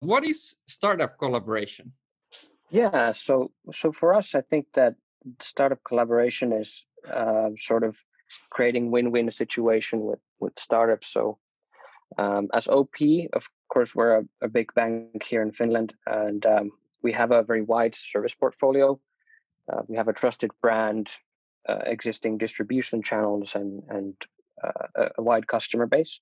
what is startup collaboration? Yeah, so so for us, I think that startup collaboration is uh, sort of creating win-win situation with with startups. So um, as OP, of course, we're a, a, big bank here in Finland, and um, we have a very wide service portfolio. Uh, we have a trusted brand, uh, existing distribution channels, and and uh, a wide customer base.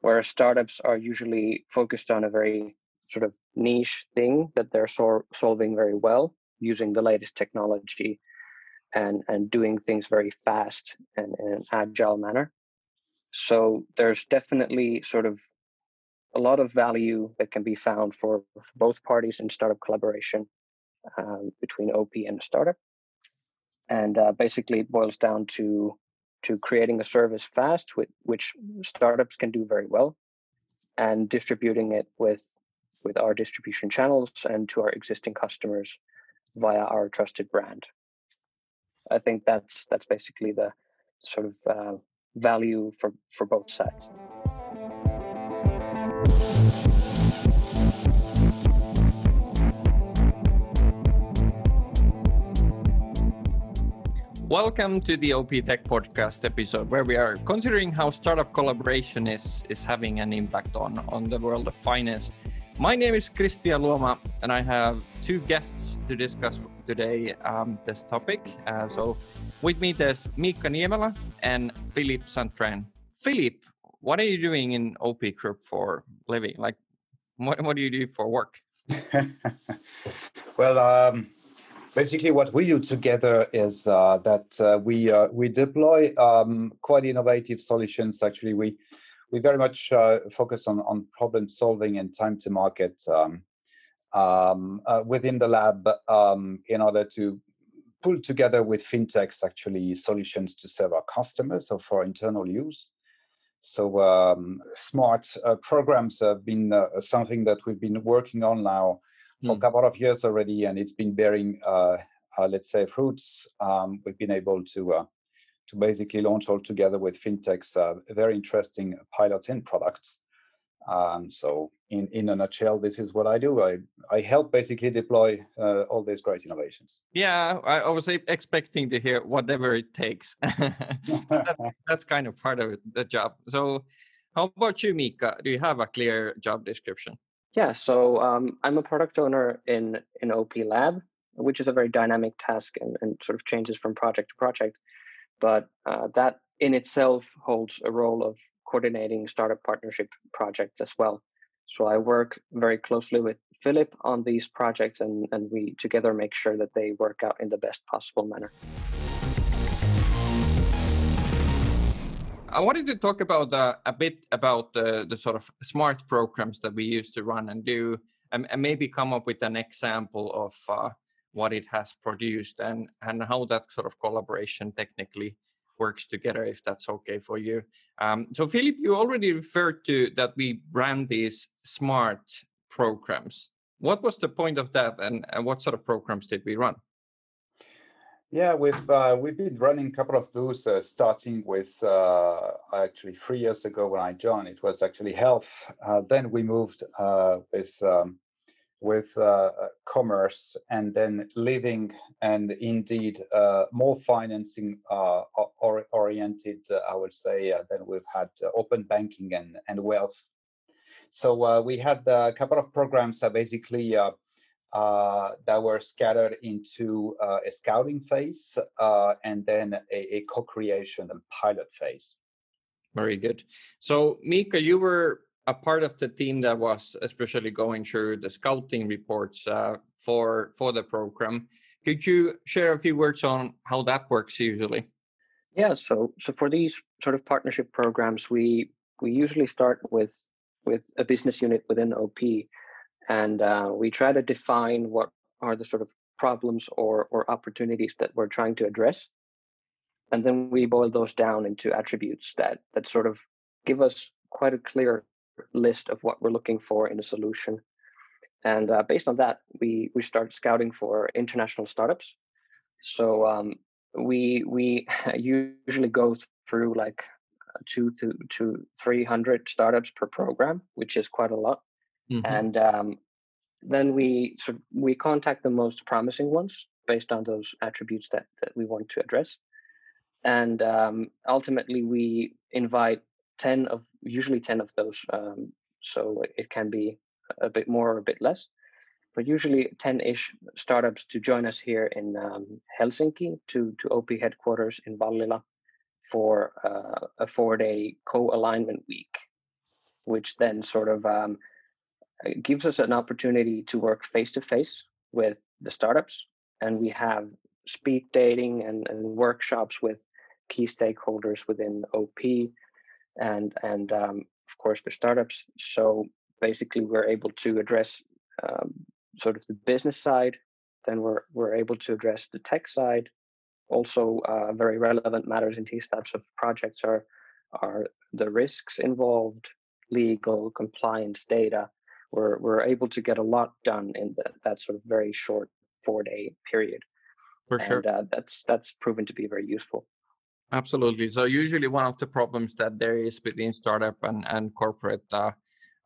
Whereas startups are usually focused on a very sort of niche thing that they're so- solving very well using the latest technology and and doing things very fast and in an agile manner. So there's definitely sort of a lot of value that can be found for, for both parties in startup collaboration um, between OP and startup. And uh, basically, it boils down to to creating a service fast, with, which startups can do very well, and distributing it with with our distribution channels and to our existing customers via our trusted brand. I think that's that's basically the sort of uh, value for for both sides. Welcome to the OP Tech podcast episode, where we are considering how startup collaboration is is having an impact on on the world of finance. My name is Christian Luoma, and I have two guests to discuss today um, this topic. Uh, so, with me there's Mika Niemelä and Philip Santren. Philip, what are you doing in OP Group for living? Like, what what do you do for work? well, um, basically what we do together is uh, that uh, we uh, we deploy um, quite innovative solutions. Actually, we we very much uh, focus on on problem solving and time to market um, um, uh, within the lab um, in order to pull together with fintechs actually solutions to serve our customers or for internal use. So um, smart uh, programs have been something that we've been working on now for a hmm. couple of years already, and it's been bearing, uh, uh, let's say, fruits. Um, we've been able to uh, to basically launch all together with fintechs uh, very interesting pilots and products. Um, so, in in a nutshell, this is what I do. I I help basically deploy uh, all these great innovations. Yeah, I was expecting to hear whatever it takes. that, that's kind of part of the job. So, how about you, Mika? Do you have a clear job description? Yeah, so um, I'm a product owner in in OP Lab, which is a very dynamic task and, and sort of changes from project to project. But uh, that in itself holds a role of coordinating startup partnership projects as well. So I work very closely with Philip on these projects, and, and we together make sure that they work out in the best possible manner. I wanted to talk about uh, a bit about the, the sort of smart programs that we used to run and do, and, and maybe come up with an example of uh, what it has produced and and how that sort of collaboration technically works together. If that's okay for you. Um, so, Philip, you already referred to that we ran these smart programs. What was the point of that, and, and what sort of programs did we run? Yeah, we've uh, we've been running a couple of those, uh, starting with uh, actually three years ago when I joined. It was actually health. Uh, then we moved uh, with um, with uh, commerce, and then living, and indeed more financing or oriented. I would say. than we've had open banking and and wealth. So we had a couple of programs that basically uh, that were scattered into uh, a scouting phase uh, and then a, a, co-creation and pilot phase. Very good. So, Mika, you were a part of the team that was especially going through the scouting reports uh, for for the program. Could you share a few words on how that works usually? Yeah. So, so for these sort of partnership programs, we we usually start with with a business unit within OP and uh, we try to define what are the sort of problems or, or opportunities that we're trying to address and then we boil those down into attributes that that sort of give us quite a clear list of what we're looking for in a solution. And uh, based on that we we start scouting for international startups. So um, we we usually go through like two to to 300 startups per program which is quite a lot. Mm-hmm. and um, then we sort of, we contact the most promising ones based on those attributes that that we want to address, and um, ultimately we invite ten of usually ten of those. Um, so it can be a bit more or a bit less, but usually 10-ish startups to join us here in um, Helsinki to to OP headquarters in Vallila for uh, a four-day co-alignment week, which then sort of um, gives us an opportunity to work face to face with the startups, and we have speed dating and, and workshops with key stakeholders within OP, and and um, of course the startups. So basically, we're able to address um, sort of the business side. Then we're we're able to address the tech side, also uh, very relevant matters in these types of projects are are the risks involved, legal, compliance, data. We're we're able to get a lot done in the, that sort of very short four day period. For sure, uh, that's that's proven to be very useful. Absolutely. So usually one of the problems that there is between startup and and corporate uh,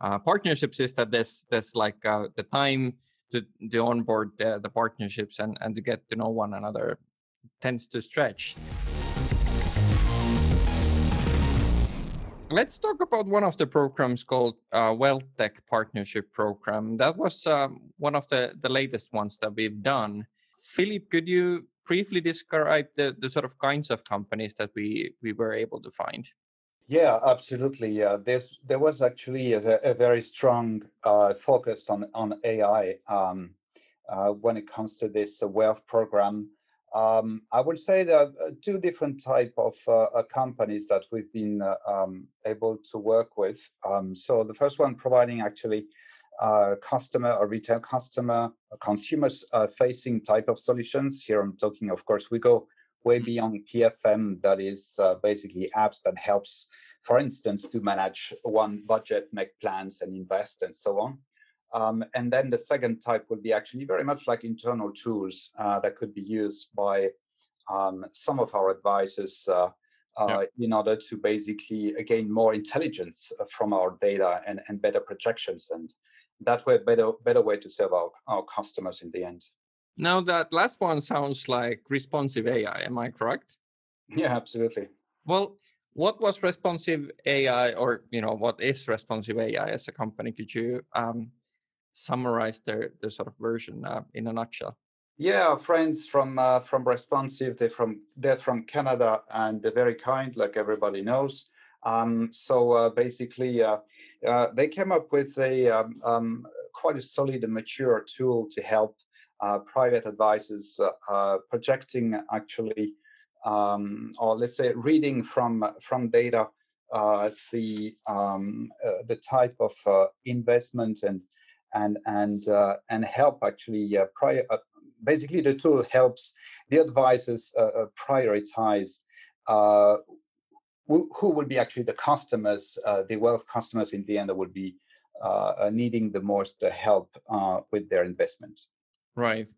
uh, partnerships is that there's there's like uh, the time to to onboard the, the partnerships and and to get to know one another tends to stretch. Let's talk about one of the programs called uh, WealthTech Partnership Program. That was um, one of the, the latest ones that we've done. Philip, could you briefly describe the, the sort of kinds of companies that we, we were able to find? Yeah, absolutely. Yeah, there's there was actually a, a very strong uh, focus on on AI um, uh, when it comes to this wealth program. Um, I would say there are uh, two different type of uh, uh, companies that we've been uh, um, able to work with. Um, so the first one providing actually uh, customer or retail customer, consumers facing type of solutions. Here I'm talking, of course, we go way mm-hmm. beyond PFM. That is basically apps that helps, for instance, to manage one budget, make plans, and invest, and so on. Um, and then the second type would be actually very much like internal tools uh, that could be used by um, some of our advisors uh, uh, yeah. in order to basically gain more intelligence uh, from our data and, and better projections. And that way, better better way to serve our, our customers in the end. Now that last one sounds like responsive AI. Am I correct? Yeah, absolutely. Well, what was responsive AI, or you know, what is responsive AI as a company? Could you um, summarize their their sort of version uh, in a nutshell? Yeah, friends from uh, from Responsive, they're from they're from Canada and they're very kind, like everybody knows. Um, so uh, basically, uh, uh, they came up with a um, um, quite a solid and mature tool to help uh, private advisors projecting actually, um, or let's say reading from from data the um, the type of investment and and and uh, and help actually uh, prior. Uh, basically, the tool helps the advisors uh, uh, prioritize uh, who, will be actually the customers, the wealth customers in the end that would be needing the most help with their investments. Right.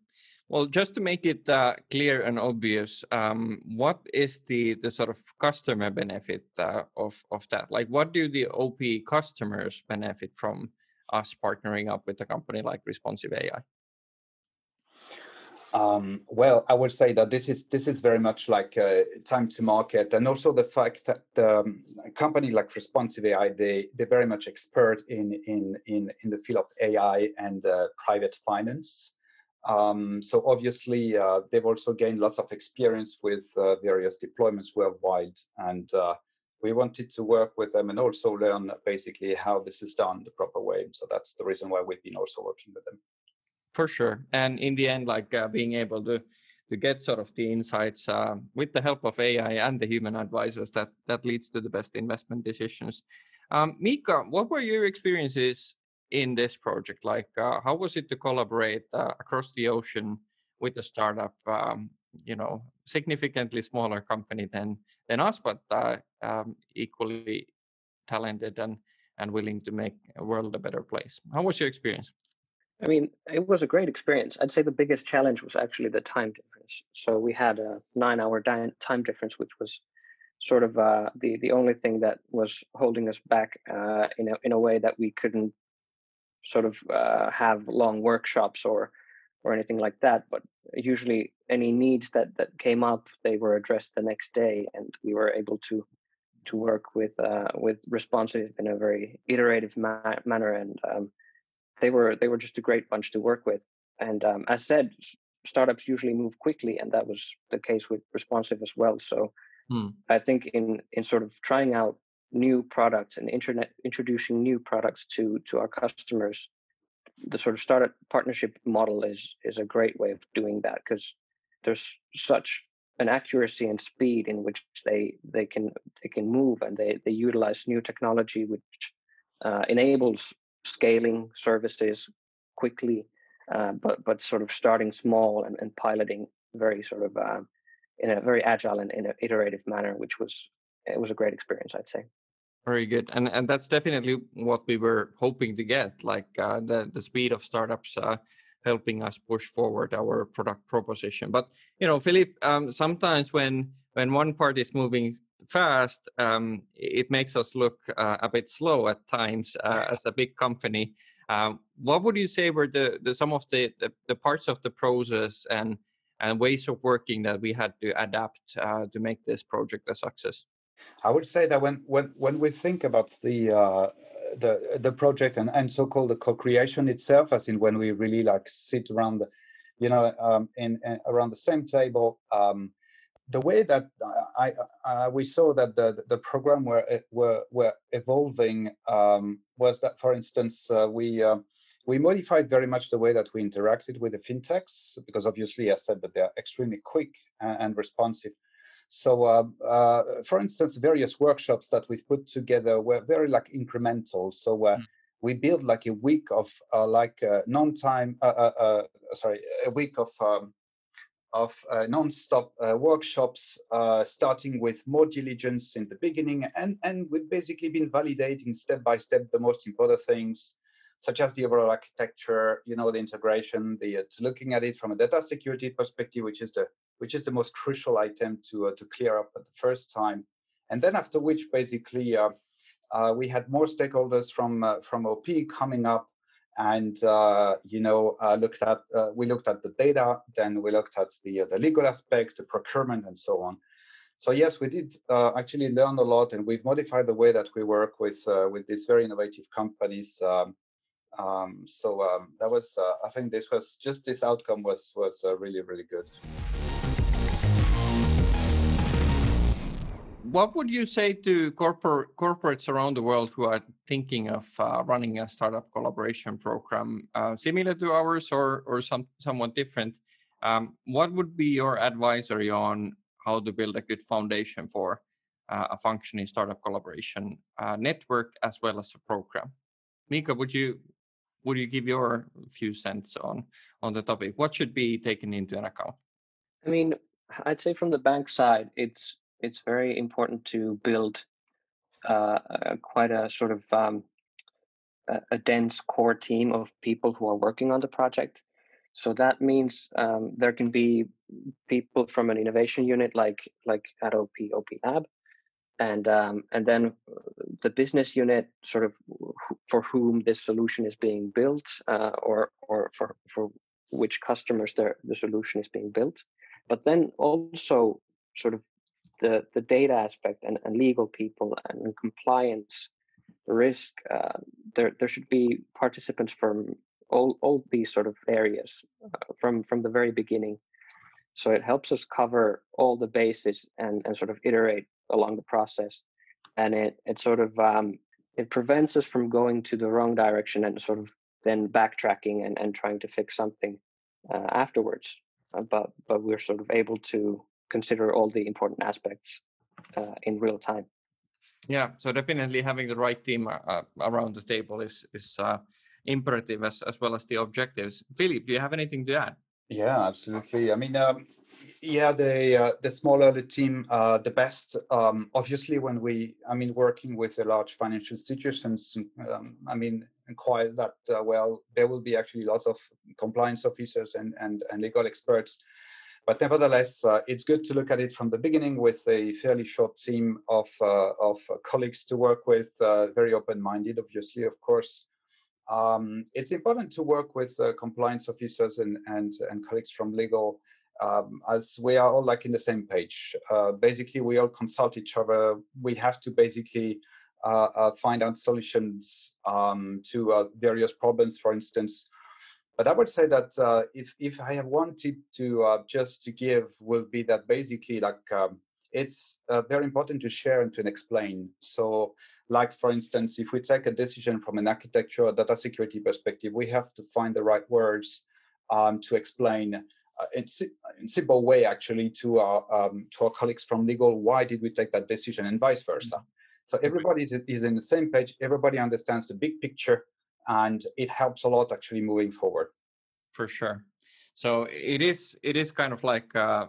Well, just to make it uh, clear and obvious, um, what is the the sort of customer benefit uh, of of that? Like, what do the OP customers benefit from us partnering up with a company like Responsive AI? Um, well, I would say that this is this is very much like uh, time to market, and also the fact that um, a company like Responsive AI they they're very much expert in in in in the field of AI and uh, private finance. Um, so obviously, uh, they've also gained lots of experience with uh, various deployments worldwide, and uh, we wanted to work with them and also learn basically how this is done the proper way. So that's the reason why we've been also working with them. For sure, and in the end, like uh, being able to to get sort of the insights uh, with the help of AI and the human advisors that that leads to the best investment decisions. Um, Mika, what were your experiences in this project? Like, uh, how was it to collaborate uh, across the ocean with a startup? Um, you know significantly smaller company than than us, but uh, um, equally talented and and willing to make a world a better place. How was your experience? I mean, it was a great experience. I'd say the biggest challenge was actually the time difference. So we had a nine-hour time difference, which was sort of uh, the the only thing that was holding us back uh, in a in a way that we couldn't sort of uh, have long workshops or or anything like that. But usually, any needs that that came up, they were addressed the next day, and we were able to to work with uh, with responsive in a very iterative ma- manner. And um, they were they were just a great bunch to work with. And um, as said, startups usually move quickly, and that was the case with responsive as well. So hmm. I think in in sort of trying out new products and internet introducing new products to to our customers the sort of startup partnership model is is a great way of doing that because there's such an accuracy and speed in which they they can they can move and they they utilize new technology which uh, enables scaling services quickly uh, but but sort of starting small and, and piloting very sort of uh, in a very agile and in an iterative manner which was it was a great experience i'd say very good, and and that's definitely what we were hoping to get, like uh, the the speed of startups uh, helping us push forward our product proposition. But you know, Philip, um, sometimes when when one part is moving fast, um, it makes us look uh, a bit slow at times uh, as a big company. Um, what would you say were the, the some of the, the, the parts of the process and and ways of working that we had to adapt uh, to make this project a success? I would say that when when when we think about the uh, the the project and and so-called the co-creation itself, as in when we really like sit around, the, you know, um, in, in, around the same table. Um, the way that I, I, we saw that the the program were were were evolving um, was that, for instance, uh, we uh, we modified very much the way that we interacted with the fintechs because obviously I said that they're extremely quick and, and responsive. So, uh, uh, for instance, various workshops that we've put together were very like incremental. So mm. we built like a week of uh, like non-time, sorry, a week of um, of uh, non-stop uh, workshops, uh, starting with more diligence in the beginning, and and we've basically been validating step by step the most important things, such as the overall architecture, you know, the integration, the looking at it from a data security perspective, which is the which is the most crucial item to, uh, to clear up at the first time. And then after which, basically, uh, uh, we had more stakeholders from from OP coming up and uh, you know uh, looked at uh, we looked at the data then we looked at the the legal aspects the procurement and so on. So yes we did actually learn a lot and we've modified the way that we work with with these very innovative companies um, um, so um, that was i think this was just this outcome was was really really good what would you say to corporate corporates around the world who are thinking of uh, running a startup collaboration program uh, similar to ours or or some somewhat different? Um, what would be your advisory on how to build a good foundation for uh, a functioning startup collaboration uh, network as well as a program? Mika, would you would you give your few cents on on the topic? What should be taken into an account? I mean, I'd say from the bank side, it's it's very important to build uh, quite a sort of um, a, dense core team of people who are working on the project. So that means um, there can be people from an innovation unit like like at OP OP Lab, and um, and then the business unit sort of for whom this solution is being built, uh, or or for for which customers the the solution is being built, but then also sort of the, the data aspect and, and legal people and compliance risk, uh, there, there should be participants from all, all these sort of areas uh, from, from the very beginning. So it helps us cover all the bases and, and sort of iterate along the process. And it, it sort of um, it prevents us from going to the wrong direction and sort of then backtracking and, and trying to fix something uh, afterwards. Uh, but but we're sort of able to consider all the important aspects uh, in real time. Yeah, so definitely having the right team uh, uh, around the table is is uh, imperative as as well as the objectives. Philip, do you have anything to add? Yeah, absolutely. I mean, um, yeah, the uh, the smaller the team, uh, the best. Um, obviously, when we, I mean, working with the large financial institutions, um, I mean, quite that uh, well, there will be actually lots of compliance officers and and, and legal experts but nevertheless, uh, it's good to look at it from the beginning with a fairly short team of, uh, of colleagues to work with, uh, very open-minded, obviously, of course. um, it's important to work with uh, compliance officers and, and, and colleagues from legal um, as we are all like in the same page. Uh, basically, we all consult each other. We have to basically uh, find out solutions um, to various problems, for instance. But I would say that uh, if if I have one tip to just to give, will be that basically like um, it's very important to share and to explain. So like for instance, if we take a decision from an architecture or data security perspective, we have to find the right words um, to explain uh, in, in simple way actually to our um, to our colleagues from legal why did we take that decision and vice versa. So everybody is, is in the same page. Everybody understands the big picture, and it helps a lot actually moving forward. For sure. So it is it is kind of like uh,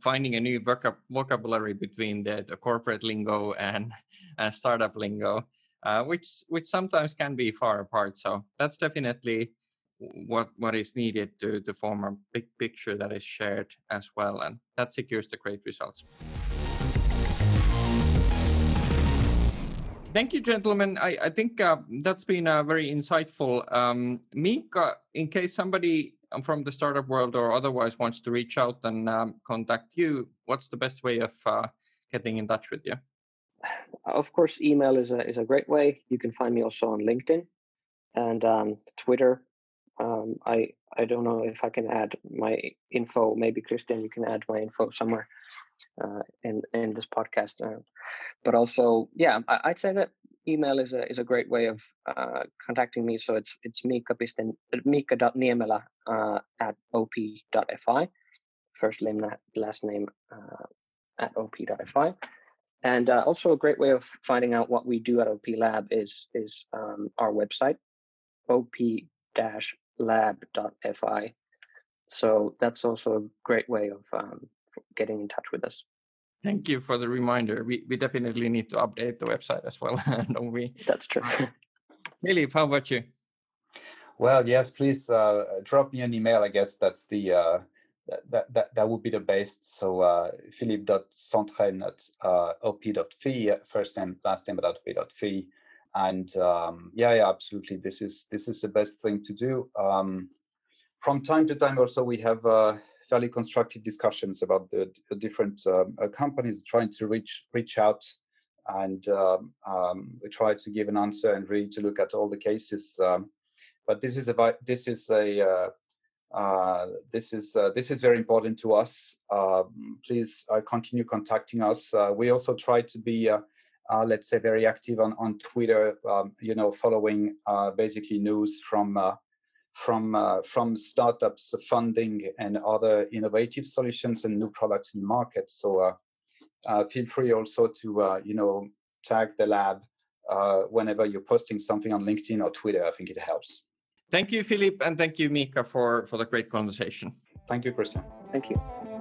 finding a new vocab- vocabulary between the, the, corporate lingo and, and startup lingo, uh, which which sometimes can be far apart. So that's definitely what what is needed to to form a big picture that is shared as well, and that secures the great results. Thank you, gentlemen. I, I think uh, that's been uh, very insightful. Um, Mika, in case somebody um, from the startup world or otherwise wants to reach out and um, contact you, what's the best way of uh, getting in touch with you? Of course, email is a, is a great way. You can find me also on LinkedIn and um, Twitter. Um, I I don't know if I can add my info. Maybe Christian, you can add my info somewhere uh, in in this podcast. Uh, but also, yeah, I, would say that email is a is a great way of uh, contacting me. So it's it's mika mika.niemelä uh, at op.fi, first name last name uh, at op.fi. And uh, also a great way of finding out what we do at OP Lab is is um, our website, op-lab.fi. So that's also a great way of um, getting in touch with us. Thank you for the reminder. We we definitely need to update the website as well, don't we? That's true. Philip, how about you? Well, yes, please uh, drop me an email. I guess that's the uh, that, that that would be the best. So uh, philippe.centren at uh, op.fi, first name, last name at op.fi. And um, yeah, yeah, absolutely. This is this is the best thing to do. Um, from time to time, also we have uh, fairly constructive discussions about the, the different um, uh, companies trying to reach reach out and um, um, we try to give an answer and really to look at all the cases. Um, but this is a this is a uh, uh, this is uh, this is very important to us. Please uh, continue contacting us. We also try to be let's say very active on on Twitter. Um, you know, following basically news from from uh, from startups funding and other innovative solutions and new products in the market. So uh, uh, feel free also to uh, you know tag the lab uh, whenever you're posting something on LinkedIn or Twitter. I think it helps. Thank you, Philippe, and thank you, Mika, for for the great conversation. Thank you, Christian. Thank you.